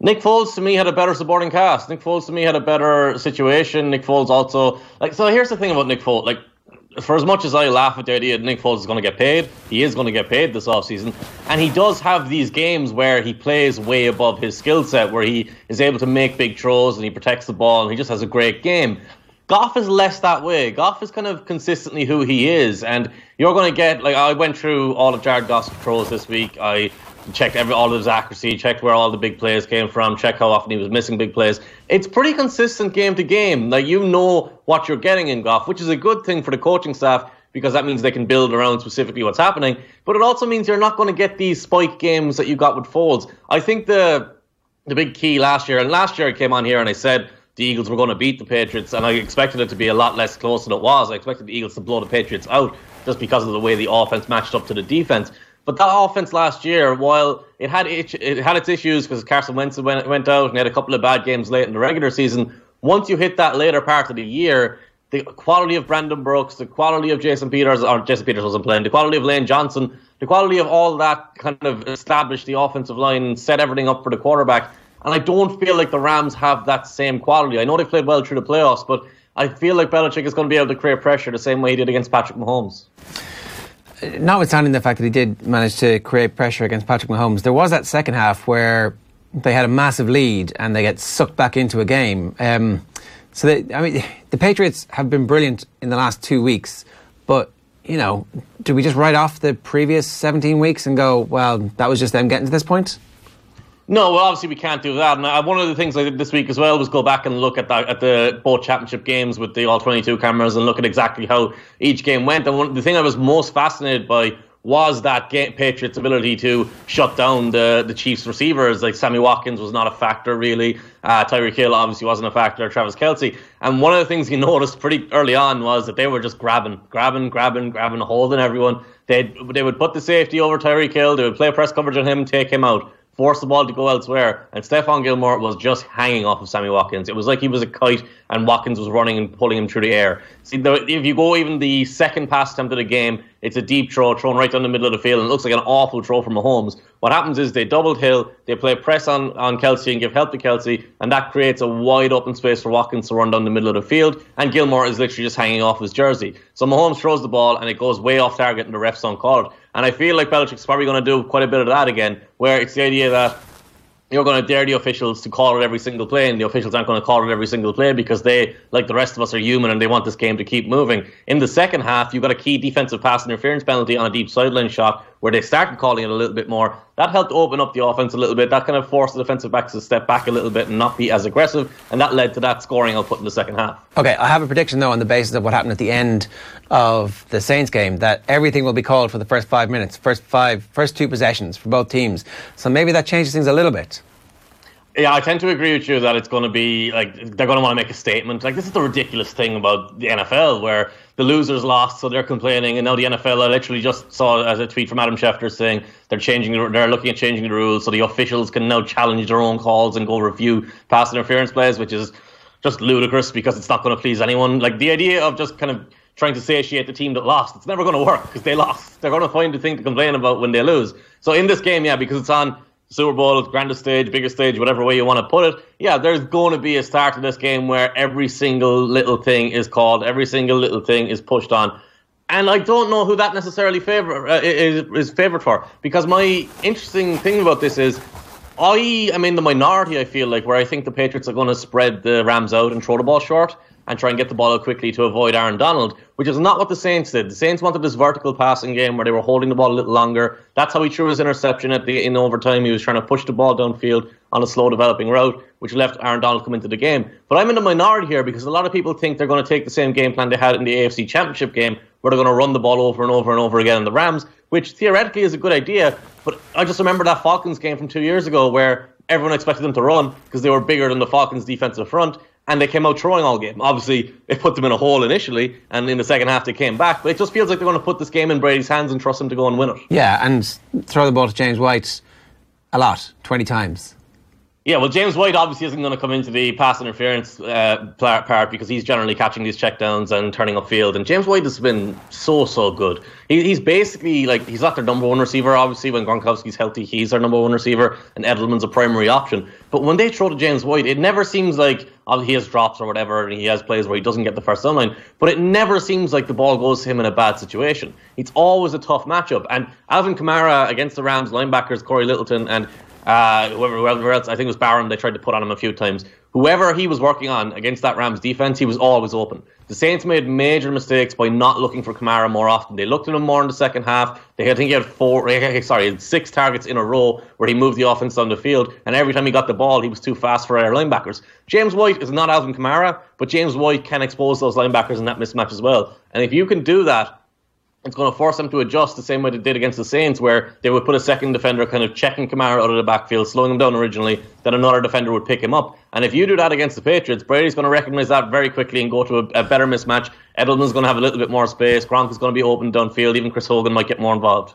Nick Foles to me had a better supporting cast. Nick Foles to me had a better situation. Nick Foles also like so. Here's the thing about Nick Foles, like for as much as I laugh at the idea that Nick Foles is going to get paid, he is going to get paid this offseason. And he does have these games where he plays way above his skill set, where he is able to make big throws and he protects the ball and he just has a great game. Goff is less that way. Goff is kind of consistently who he is, and you're going to get like I went through all of Jared Goff's throws this week. I checked every all of his accuracy, checked where all the big plays came from, checked how often he was missing big plays. It's pretty consistent game to game. Like you know what you're getting in Goff, which is a good thing for the coaching staff because that means they can build around specifically what's happening. But it also means you're not going to get these spike games that you got with Foles. I think the the big key last year, and last year I came on here and I said the Eagles were going to beat the Patriots, and I expected it to be a lot less close than it was. I expected the Eagles to blow the Patriots out just because of the way the offense matched up to the defense. But that offense last year, while it had it, it had its issues because Carson Wentz went, went out and had a couple of bad games late in the regular season, once you hit that later part of the year, the quality of Brandon Brooks, the quality of Jason Peters, or Jason Peters wasn't playing, the quality of Lane Johnson, the quality of all that kind of established the offensive line, and set everything up for the quarterback. And I don't feel like the Rams have that same quality. I know they played well through the playoffs, but I feel like Belichick is going to be able to create pressure the same way he did against Patrick Mahomes. Notwithstanding the fact that he did manage to create pressure against Patrick Mahomes, there was that second half where they had a massive lead and they get sucked back into a game. Um, so, they, I mean, the Patriots have been brilliant in the last two weeks, but you know, do we just write off the previous 17 weeks and go, well, that was just them getting to this point? No, well, obviously we can't do that. And I, one of the things I did this week as well was go back and look at the, at the both championship games with the all 22 cameras and look at exactly how each game went. And one, the thing I was most fascinated by was that Patriots' ability to shut down the, the Chiefs' receivers. Like Sammy Watkins was not a factor, really. Uh, Tyreek Hill obviously wasn't a factor, Travis Kelce. And one of the things you noticed pretty early on was that they were just grabbing, grabbing, grabbing, grabbing, holding everyone. They'd, they would put the safety over Tyreek Hill, they would play press coverage on him, take him out force the ball to go elsewhere. And Stephon Gilmore was just hanging off of Sammy Watkins. It was like he was a kite and Watkins was running and pulling him through the air. See, the, if you go even the second pass attempt of the game, it's a deep throw thrown right down the middle of the field, and it looks like an awful throw from Mahomes. What happens is they doubled Hill, they play press on, on Kelce and give help to Kelce, and that creates a wide open space for Watkins to run down the middle of the field, and Gilmore is literally just hanging off his jersey. So Mahomes throws the ball, and it goes way off target, and the refs don't call it. And I feel like Belichick's probably going to do quite a bit of that again, where it's the idea that you're going to dare the officials to call it every single play, and the officials aren't going to call it every single play because they, like the rest of us, are human and they want this game to keep moving. In the second half, you've got a key defensive pass interference penalty on a deep sideline shot where they started calling it a little bit more. That helped open up the offense a little bit. That kind of forced the defensive backs to step back a little bit and not be as aggressive, and that led to that scoring output in the second half. Okay, I have a prediction though on the basis of what happened at the end of the Saints game that everything will be called for the first five minutes, first five, first two possessions for both teams. So maybe that changes things a little bit. Yeah, I tend to agree with you that it's going to be like they're going to want to make a statement. Like this is the ridiculous thing about the NFL, where the losers lost, so they're complaining, and now the NFL. I literally just saw as a tweet from Adam Schefter saying they're changing, they're looking at changing the rules, so the officials can now challenge their own calls and go review pass interference plays, which is just ludicrous because it's not going to please anyone. Like the idea of just kind of trying to satiate the team that lost, it's never going to work because they lost. They're going to find a thing to complain about when they lose. So in this game, yeah, because it's on Super Bowl, grandest stage, biggest stage, whatever way you want to put it. Yeah, there's going to be a start to this game where every single little thing is called, every single little thing is pushed on. And I don't know who that necessarily favor, uh, is, is favored for. Because my interesting thing about this is I am in the minority, I feel like, where I think the Patriots are going to spread the Rams out and throw the ball short and try and get the ball out quickly to avoid Aaron Donald, which is not what the Saints did. The Saints wanted this vertical passing game where they were holding the ball a little longer. That's how he threw his interception at the in overtime. He was trying to push the ball downfield on a slow developing route, which left Aaron Donald come into the game. But I'm in the minority here because a lot of people think they're going to take the same game plan they had in the AFC Championship game, where they're going to run the ball over and over and over again in the Rams, which theoretically is a good idea. But I just remember that Falcons game from two years ago where everyone expected them to run because they were bigger than the Falcons' defensive front and they came out throwing all game. Obviously, it put them in a hole initially, and in the second half they came back. But it just feels like they're going to put this game in Brady's hands and trust him to go and win it. Yeah, and throw the ball to James White a lot, 20 times. Yeah, well, James White obviously isn't going to come into the pass interference uh, part because he's generally catching these checkdowns and turning upfield. And James White has been so, so good. He, he's basically like, he's not their number one receiver, obviously. When Gronkowski's healthy, he's their number one receiver, and Edelman's a primary option. But when they throw to James White, it never seems like oh, he has drops or whatever, and he has plays where he doesn't get the first down line. But it never seems like the ball goes to him in a bad situation. It's always a tough matchup. And Alvin Kamara against the Rams linebackers, Corey Littleton, and uh, whoever, whoever else, I think it was Barron, they tried to put on him a few times. Whoever he was working on against that Rams defense, he was always open. The Saints made major mistakes by not looking for Kamara more often. They looked at him more in the second half. They I think he had four, sorry, six targets in a row where he moved the offense on the field, and every time he got the ball, he was too fast for our linebackers. James White is not Alvin Kamara, but James White can expose those linebackers in that mismatch as well. And if you can do that, it's going to force them to adjust the same way they did against the Saints, where they would put a second defender kind of checking Kamara out of the backfield, slowing him down originally, then another defender would pick him up. And if you do that against the Patriots, Brady's going to recognize that very quickly and go to a, a better mismatch. Edelman's going to have a little bit more space. Gronk is going to be open downfield. Even Chris Hogan might get more involved.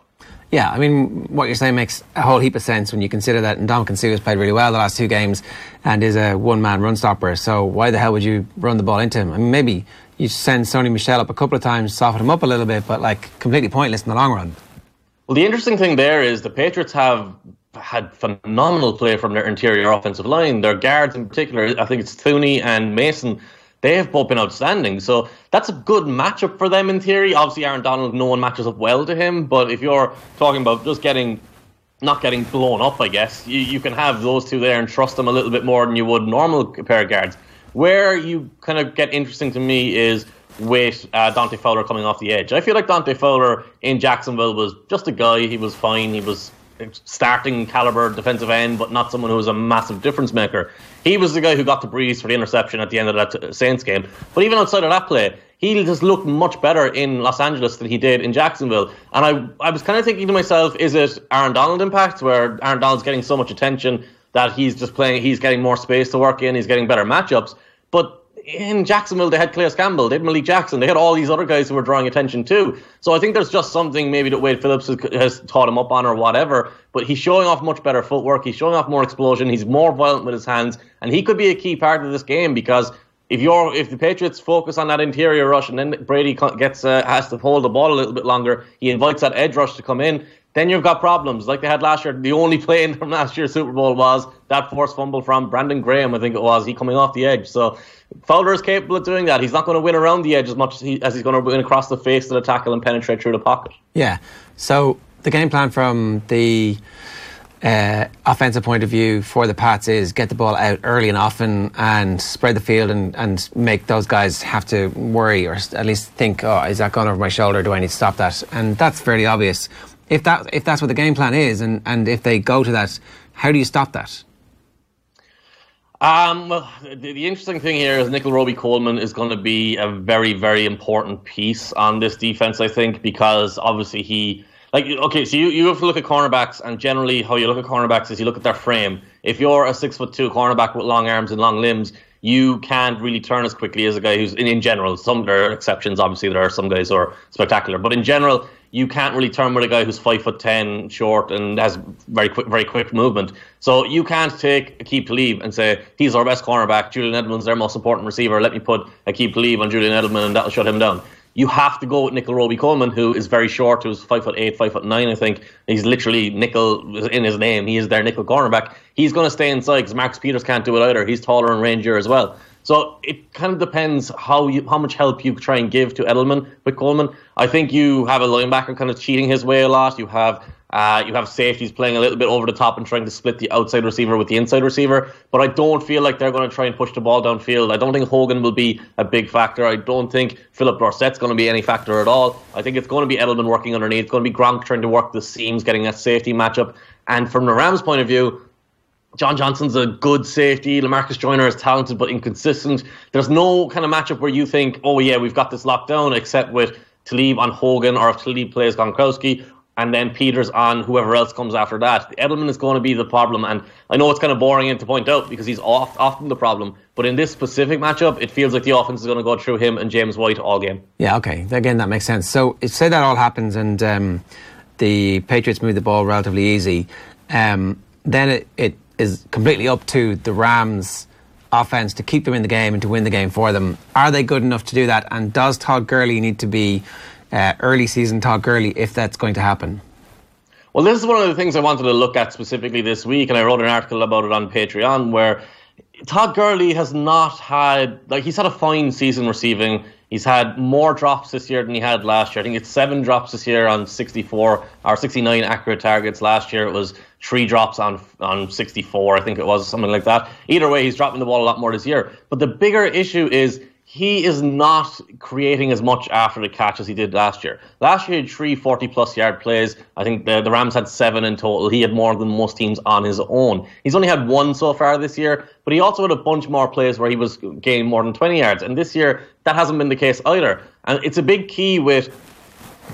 Yeah, I mean, what you're saying makes a whole heap of sense when you consider that Ndamukong Suh has played really well the last two games and is a one-man run stopper. So why the hell would you run the ball into him? I mean, maybe you send Sony Michel up a couple of times, soften him up a little bit, but like completely pointless in the long run. Well, the interesting thing there is the Patriots have had phenomenal play from their interior offensive line. Their guards, in particular, I think it's Thuney and Mason. They have both been outstanding. So that's a good matchup for them in theory. Obviously, Aaron Donald, no one matches up well to him. But if you're talking about just getting, not getting blown up, I guess, you, you can have those two there and trust them a little bit more than you would normal pair of guards. Where you kind of get interesting to me is with uh, Dante Fowler coming off the edge. I feel like Dante Fowler in Jacksonville was just a guy. He was fine. He was starting caliber defensive end, but not someone who was a massive difference maker. He was the guy who got the Brees for the interception at the end of that Saints game. But even outside of that play, he just looked much better in Los Angeles than he did in Jacksonville. And I, I was kind of thinking to myself, is it Aaron Donald impact, where Aaron Donald's getting so much attention that he's just playing, he's getting more space to work in, he's getting better matchups. But in Jacksonville, they had Calais Campbell, they had Malik Jackson, they had all these other guys who were drawing attention too. So I think there's just something maybe that Wade Phillips has, has taught him up on or whatever. But he's showing off much better footwork. He's showing off more explosion. He's more violent with his hands, and he could be a key part of this game because if you're if the Patriots focus on that interior rush and then Brady gets uh, has to hold the ball a little bit longer, he invites that edge rush to come in. Then you've got problems like they had last year. The only play in from last year's Super Bowl was that forced fumble from Brandon Graham, I think it was. He coming off the edge. So Fowler is capable of doing that. He's not going to win around the edge as much as, he, as he's going to win across the face of the tackle and penetrate through the pocket. Yeah. So the game plan from the uh, offensive point of view for the Pats is get the ball out early and often and spread the field and, and make those guys have to worry or at least think, oh, is that going over my shoulder? Do I need to stop that? And that's fairly obvious. If that if that's what the game plan is, and, and if they go to that, how do you stop that? Um, well, the, the, interesting thing here is Nickell Robey-Coleman is going to be a very, very important piece on this defense, I think, because obviously he like okay, so you, you have to look at cornerbacks, and generally how you look at cornerbacks is you look at their frame. If you're a six foot two cornerback with long arms and long limbs, you can't really turn as quickly as a guy who's in, in general. Some there are exceptions, obviously there are some guys who are spectacular, but in general, you can't really turn with a guy who's five foot ten, short, and has very quick, very quick movement. So you can't take Aqib Talib and say he's our best cornerback. Julian Edelman's their most important receiver. Let me put Aqib Talib on Julian Edelman, and that'll shut him down you have to go with Nickell Robey-Coleman, who is very short, who's five foot eight, five foot nine, I think. He's literally nickel in his name. He is their nickel cornerback. He's going to stay inside because Marcus Peters can't do it either. He's taller and rangier as well. So it kind of depends how you how much help you try and give to Edelman with Coleman. I think you have a linebacker kind of cheating his way a lot. You have uh, you have safeties playing a little bit over the top and trying to split the outside receiver with the inside receiver. But I don't feel like they're going to try and push the ball downfield. I don't think Hogan will be a big factor. I don't think Phillip Dorsett's going to be any factor at all. I think it's going to be Edelman working underneath. It's going to be Gronk trying to work the seams, getting a safety matchup. And from the Rams' point of view, John Johnson's a good safety. Lamarcus Joyner is talented but inconsistent. There's no kind of matchup where you think, oh yeah, we've got this locked down, except with Talib on Hogan, or if Talib plays Gronkowski, and then Peters on whoever else comes after that. Edelman is going to be the problem, and I know it's kind of boring to point out because he's oft, often the problem. But in this specific matchup, it feels like the offense is going to go through him and James White all game. Yeah, okay. Again, that makes sense. So say that all happens and um, the Patriots move the ball relatively easy. Um, then it, it is completely up to the Rams offense to keep them in the game and to win the game for them. Are they good enough to do that? And does Todd Gurley need to be uh, early season Todd Gurley if that's going to happen? Well, this is one of the things I wanted to look at specifically this week, and I wrote an article about it on Patreon where Todd Gurley has not had like he's had a fine season receiving. He's had more drops this year than he had last year. I think it's seven drops this year on 64 or 69 accurate targets. Last year it was three drops on on 64. I think it was something like that. Either way, he's dropping the ball a lot more this year. But the bigger issue is he is not creating as much after the catch as he did last year. Last year, he had three 40 plus yard plays. I think the, the Rams had seven in total. He had more than most teams on his own. He's only had one so far this year, but he also had a bunch more plays where he was gaining more than 20 yards. And this year, that hasn't been the case either. And it's a big key with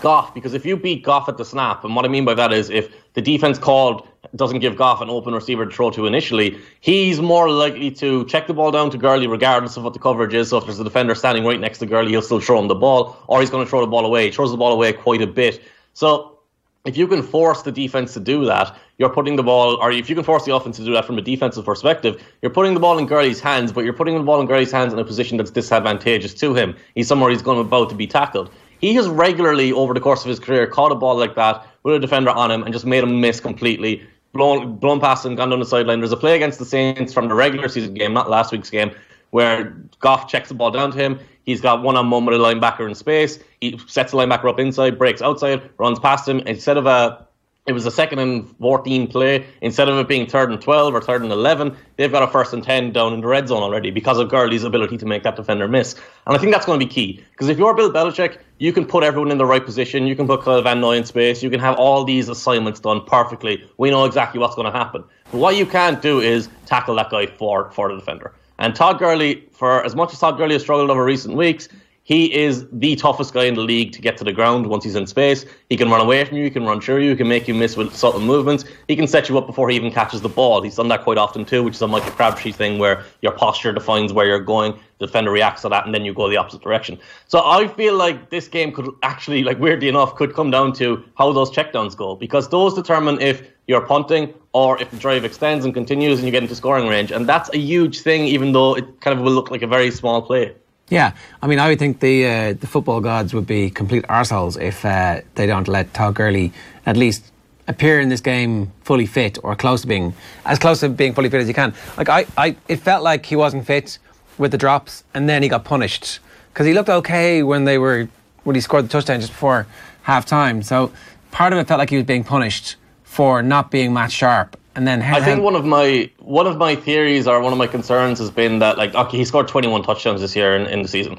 Goff because if you beat Goff at the snap, and what I mean by that is if the defense called doesn't give Goff an open receiver to throw to initially, he's more likely to check the ball down to Gurley regardless of what the coverage is. So if there's a defender standing right next to Gurley, he'll still throw him the ball, or he's going to throw the ball away. He throws the ball away quite a bit. So if you can force the defense to do that, you're putting the ball, or if you can force the offense to do that from a defensive perspective, you're putting the ball in Gurley's hands, but you're putting the ball in Gurley's hands in a position that's disadvantageous to him. He's somewhere he's going about to be tackled. He has regularly, over the course of his career, caught a ball like that with a defender on him and just made him miss completely, blown blown past and gone down the sideline. There's a play against the Saints from the regular season game, not last week's game, where Goff checks the ball down to him. He's got one on one with a linebacker in space. He sets the linebacker up inside, breaks outside, runs past him. Instead of a it was a second and 14 play. Instead of it being third and 12 or third and 11, they've got a first and 10 down in the red zone already because of Gurley's ability to make that defender miss. And I think that's going to be key. Because if you're Bill Belichick, you can put everyone in the right position. You can put Kyle Van Noy in space. You can have all these assignments done perfectly. We know exactly what's going to happen. But what you can't do is tackle that guy for, for the defender. And Todd Gurley, for as much as Todd Gurley has struggled over recent weeks, he is the toughest guy in the league to get to the ground once he's in space. He can run away from you, he can run through you, he can make you miss with subtle movements. He can set you up before he even catches the ball. He's done that quite often too, which is a Michael Crabtree thing where your posture defines where you're going, the defender reacts to that, and then you go the opposite direction. So I feel like this game could actually, like weirdly enough, could come down to how those checkdowns go because those determine if you're punting or if the drive extends and continues and you get into scoring range. And that's a huge thing, even though it kind of will look like a very small play. Yeah, I mean, I would think the uh, the football gods would be complete arseholes if uh, they don't let Todd Gurley at least appear in this game fully fit or close to being as close to being fully fit as he can. Like I, I it felt like he wasn't fit with the drops, and then he got punished because he looked okay when they were when he scored the touchdown just before half time. So part of it felt like he was being punished for not being match sharp. And then I think one of my one of my theories or one of my concerns has been that like okay he scored 21 touchdowns this year in, in the season.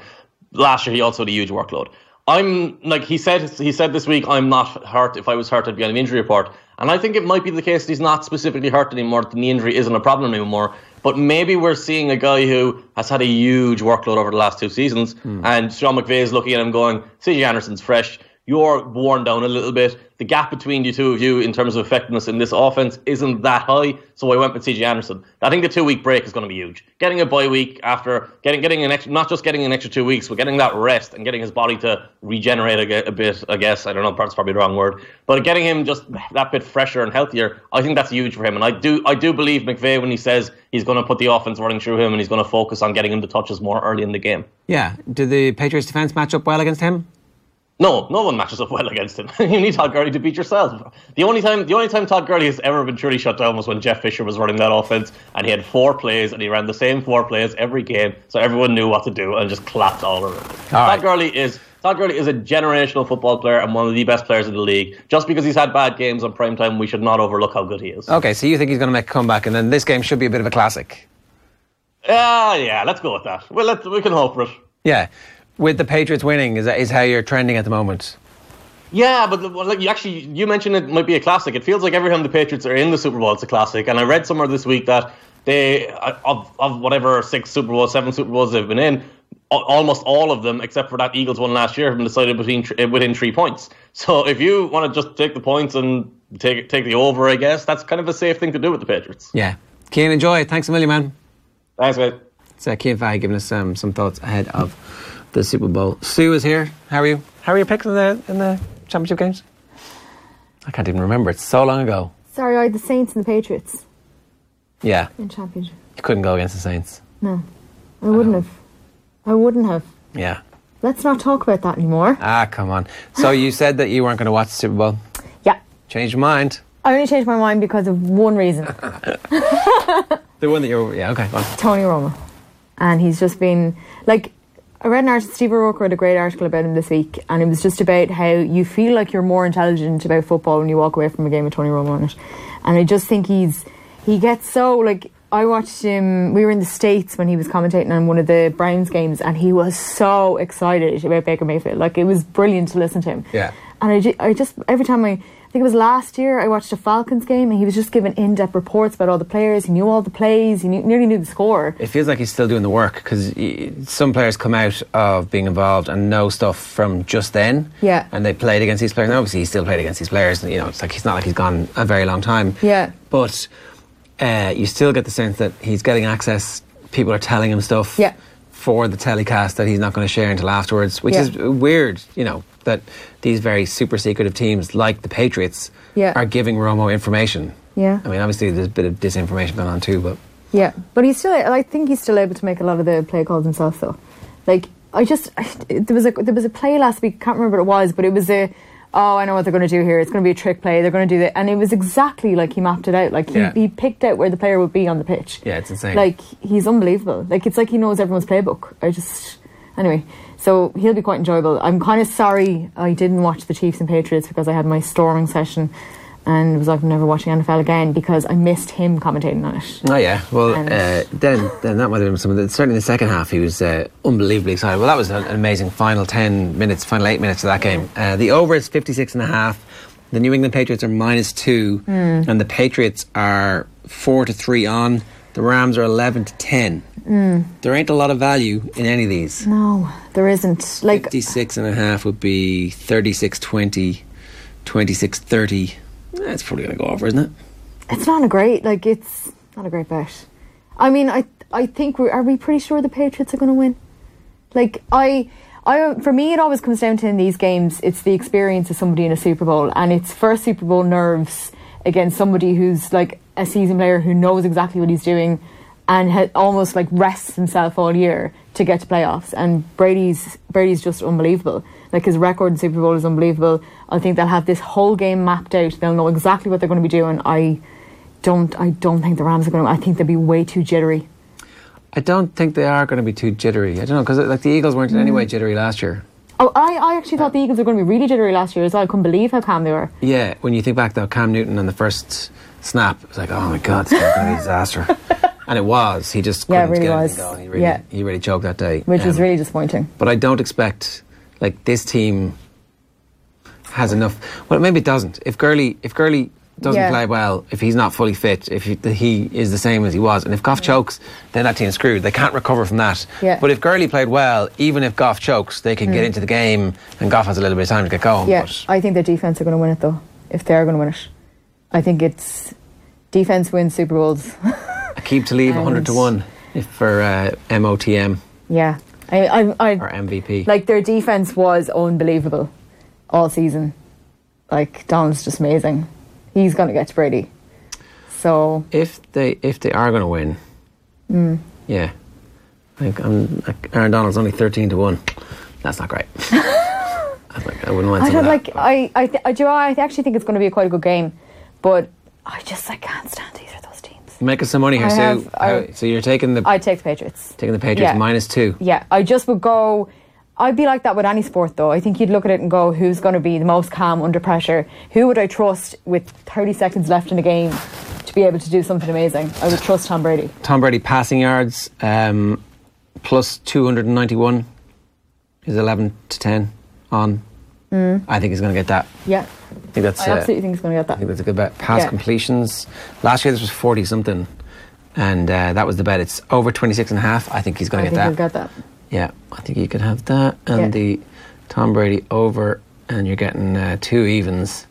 Last year he also had a huge workload. I'm like he said he said this week I'm not hurt. If I was hurt I'd be on an injury report. And I think it might be the case that he's not specifically hurt anymore. That the injury isn't a problem anymore. But maybe we're seeing a guy who has had a huge workload over the last two seasons, mm. and Sean McVay is looking at him going, "CJ Anderson's fresh you're worn down a little bit. The gap between the two of you in terms of effectiveness in this offense isn't that high. So I went with CJ Anderson. I think the two week break is going to be huge. Getting a bye week after getting getting an extra, not just getting an extra two weeks, but getting that rest and getting his body to regenerate a, a bit. I guess I don't know. That's probably the wrong word, but getting him just that bit fresher and healthier. I think that's huge for him. And I do I do believe McVay when he says he's going to put the offense running through him and he's going to focus on getting him the touches more early in the game. Yeah. Do the Patriots defense match up well against him? No, no one matches up well against him. you need Todd Gurley to beat yourself. The only time, the only time Todd Gurley has ever been truly shut down was when Jeff Fisher was running that offense, and he had four plays, and he ran the same four plays every game, so everyone knew what to do and just clapped all over. All Todd right. Gurley is Todd Gurley is a generational football player and one of the best players in the league. Just because he's had bad games on prime time, we should not overlook how good he is. Okay, so you think he's going to make a comeback, and then this game should be a bit of a classic. Ah, uh, yeah, let's go with that. Well, let's, we can hope for it. Yeah, with the Patriots winning, is that is how you're trending at the moment? Yeah, but like you actually you mentioned it might be a classic. It feels like every time the Patriots are in the Super Bowl, it's a classic. And I read somewhere this week that they of of whatever six Super Bowls, seven Super Bowls they've been in, almost all of them, except for that Eagles one last year, have been decided between within three points. So if you want to just take the points and take take the over, I guess that's kind of a safe thing to do with the Patriots. Yeah, Cian, enjoy. Thanks a million, man. Thanks, mate. It's uh, Cian Fahey giving us um, some thoughts ahead of the Super Bowl. Sue is here. How are you? How are your picks in the in the championship games? I can't even remember. It's so long ago. Sorry, I had the Saints and the Patriots. Yeah. In championship. You couldn't go against the Saints. No, I wouldn't have. I wouldn't have. Yeah. Let's not talk about that anymore. Ah, come on. So you said that you weren't going to watch the Super Bowl. Yeah. Changed your mind. I only changed my mind because of one reason. the one that you're. Yeah. Okay. Tony Romo, and he's just been like I read an article, Steve O'Rourke wrote a great article about him this week, and it was just about how you feel like you're more intelligent about football when you walk away from a game with Tony Romo on it. And I just think he's he gets so like I watched him. We were in the states when he was commentating on one of the Browns games, and he was so excited about Baker Mayfield. Like it was brilliant to listen to him. Yeah. And I, I just every time I think it was last year I watched a Falcons game and he was just giving in-depth reports about all the players. He knew all the plays. He knew, nearly knew the score. It feels like he's still doing the work because some players come out of being involved and know stuff from just then. Yeah. And they played against these players. And obviously, he still played against these players. And, you know, it's like he's not like he's gone a very long time. Yeah. But uh, you still get the sense that he's getting access. People are telling him stuff. Yeah for the telecast that he's not going to share until afterwards, which yeah. is weird, you know, that these very super secretive teams like the Patriots yeah. are giving Romo information. Yeah. I mean, obviously there's a bit of disinformation going on too, but. Yeah, but he's still, I think he's still able to make a lot of the play calls himself though. Like, I just, there was a, there was a play last week, can't remember what it was, but it was a, oh, I know what they're going to do here. It's going to be a trick play. They're going to do that. And it was exactly like he mapped it out. Like he, yeah. he picked out where the player would be on the pitch. Yeah, it's insane. Like he's unbelievable. Like it's like he knows everyone's playbook. I just, anyway, so he'll be quite enjoyable. I'm kind of sorry I didn't watch the Chiefs and Patriots because I had my storming session and was like I'm never watching NFL again because I missed him commentating on it. Oh yeah, well uh, then then that might have been some of the, certainly in the second half he was uh, unbelievably excited. Well, that was an amazing final ten minutes, final eight minutes of that game. Uh, the over is 56 and a half. The New England Patriots are minus two, mm. and the Patriots are four to three on. The Rams are 11 to 10. There ain't a lot of value in any of these. No, there isn't. Like 56 and a half would be 36 20, 26 30. That's probably going to go over, isn't it? it's not a great. Like it's not a great bet. I mean, I I think we are we pretty sure the Patriots are going to win. Like I. I, for me, it always comes down to in these games, it's the experience of somebody in a Super Bowl, and it's first Super Bowl nerves against somebody who's like a seasoned player who knows exactly what he's doing, and ha- almost like rests himself all year to get to playoffs. And Brady's Brady's just unbelievable. Like his record in Super Bowl is unbelievable. I think they'll have this whole game mapped out. They'll know exactly what they're going to be doing. I don't I don't think the Rams are going to. I think they'll be way too jittery. I don't think they are going to be too jittery. I don't know, because like the Eagles weren't in any way mm. jittery last year. Oh, I, I actually thought the Eagles were going to be really jittery last year as well. I couldn't believe how calm they were. Yeah, when you think back though, Cam Newton on the first snap, it was like, oh my god, is going to be a disaster. And it was. He just Yeah, couldn't really get was. He really, Yeah. he really choked that day. Which was Um, really disappointing. But I don't expect like this team has enough. Well, maybe it doesn't. If Gurley, if Gurley doesn't Yeah. play well, if he's not fully fit, if he, he is the same as he was, and if Goff chokes, then that team's screwed. They can't recover from that. Yeah. But if Gurley played well, even if Goff chokes, they can get into the game, and Goff has a little bit of time to get going. Mm. Yeah, But I think the defense are going to win it though. If they are going to win it, I think it's defense wins Super Bowls. I keep to leave And- 100 to 1 if for uh, MOTM yeah, I, I, or MVP. like their defense was unbelievable all season. Like Donald's just amazing. He's going to get to Brady. So if they if they are going to win, Mm. yeah, like I'm like Aaron Donald's only thirteen to one. That's not great. Like, I wouldn't want I don't that. like. I I, th- I, do I actually think it's going to be a quite a good game, but I just I can't stand either of those us some money here, I Sue. have- I- How- so you're taking the I'd take the Patriots. taking the Patriots Yeah. minus two. Yeah, I just would go. I'd be like that with any sport, though. I think you'd look at it and go, "Who's going to be the most calm under pressure? Who would I trust with 30 seconds left in the game to be able to do something amazing?" I would trust Tom Brady. Tom Brady passing yards um, plus two hundred and ninety one is eleven to ten on. I think he's going to get that. Yeah, I think that's. I uh, absolutely think he's going to get that. I think that's a good bet. Pass Yeah. completions. Last year this was 40 something. And uh, that was the bet. It's over 26 and a half. I think he's going to get he'll that. get that. Yeah, I think you could have that. And Yeah. the Tom Brady over, and you're getting uh, two evens.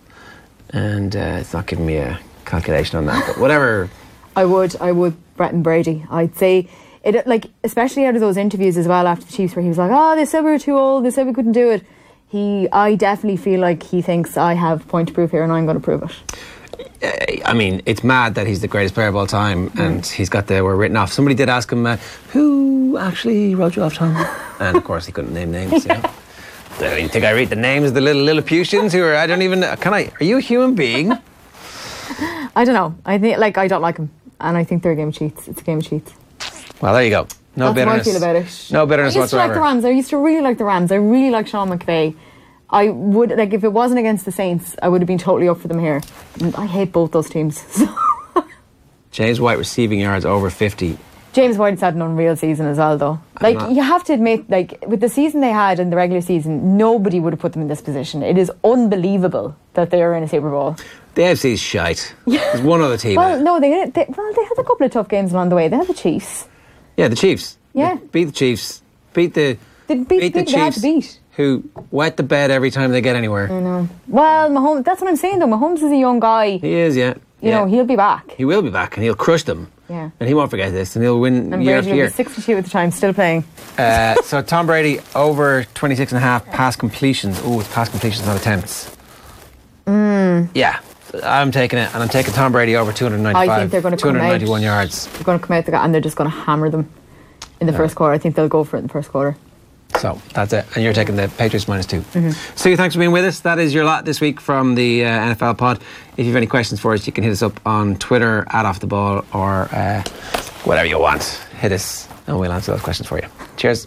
And uh, it's not giving me a calculation on that. But whatever. I would, I would Brett and Brady. I'd say it like especially out of those interviews as well after the Chiefs where he was like, "Oh, they said we were too old. They said we couldn't do it." He, I definitely feel like he thinks I have point to prove here, and I'm going to prove it. I mean, it's mad that he's the greatest player of all time, Mm. and he's got the we're written off. Somebody did ask him, uh, who actually wrote you off, Tom? and of course, he couldn't name names. You, know. Do you think I read the names of the little Lilliputians who are? I don't even. Can I? Are you a human being? I don't know. I think like I don't like him, and I think they're a game of cheats. It's a game of cheats. Well, there you go. No That's how I bitterness. feel about it. No bitterness I used to like the Rams. I used to really like the Rams. I really like Sean McVay. I would like if it wasn't against the Saints, I would have been totally up for them here. I hate both those teams. James White receiving yards over 50. James White's had an unreal season as well, though. Like not- you have to admit, like with the season they had in the regular season, nobody would have put them in this position. It is unbelievable that they are in a Super Bowl. The AFC's shite. There's one other team. Well, no, they, they well they had a couple of tough games along the way. They had the Chiefs. Yeah, the Chiefs. Yeah. They beat the Chiefs. Beat the. They beat- the beat- had Chiefs. to beat. Who wet the bed every time they get anywhere. I know. Well, Mahomes. That's what I'm saying, though. Mahomes is a young guy. He is, yeah. You yeah. know, he'll be back. He will be back and he'll crush them. Yeah. And he won't forget this and he'll win And year Brady after year. be 62 at the time, still playing. Uh, so Tom Brady over 26 and a half pass completions. Oh, it's pass completions, not attempts. Mm. Yeah. I'm taking it, and I'm taking Tom Brady over 295. I think they're going to come out. 291 yards. They're going to come out the, and they're just going to hammer them in the first quarter. I think they'll go for it in the first quarter. So that's it. And you're taking the Patriots minus 2 Mm-hmm. So thanks for being with us. That is your lot this week from the uh, NFL pod. If you have any questions for us, you can hit us up on Twitter at Off the Ball or uh, whatever you want. Hit us, and we'll answer those questions for you. Cheers.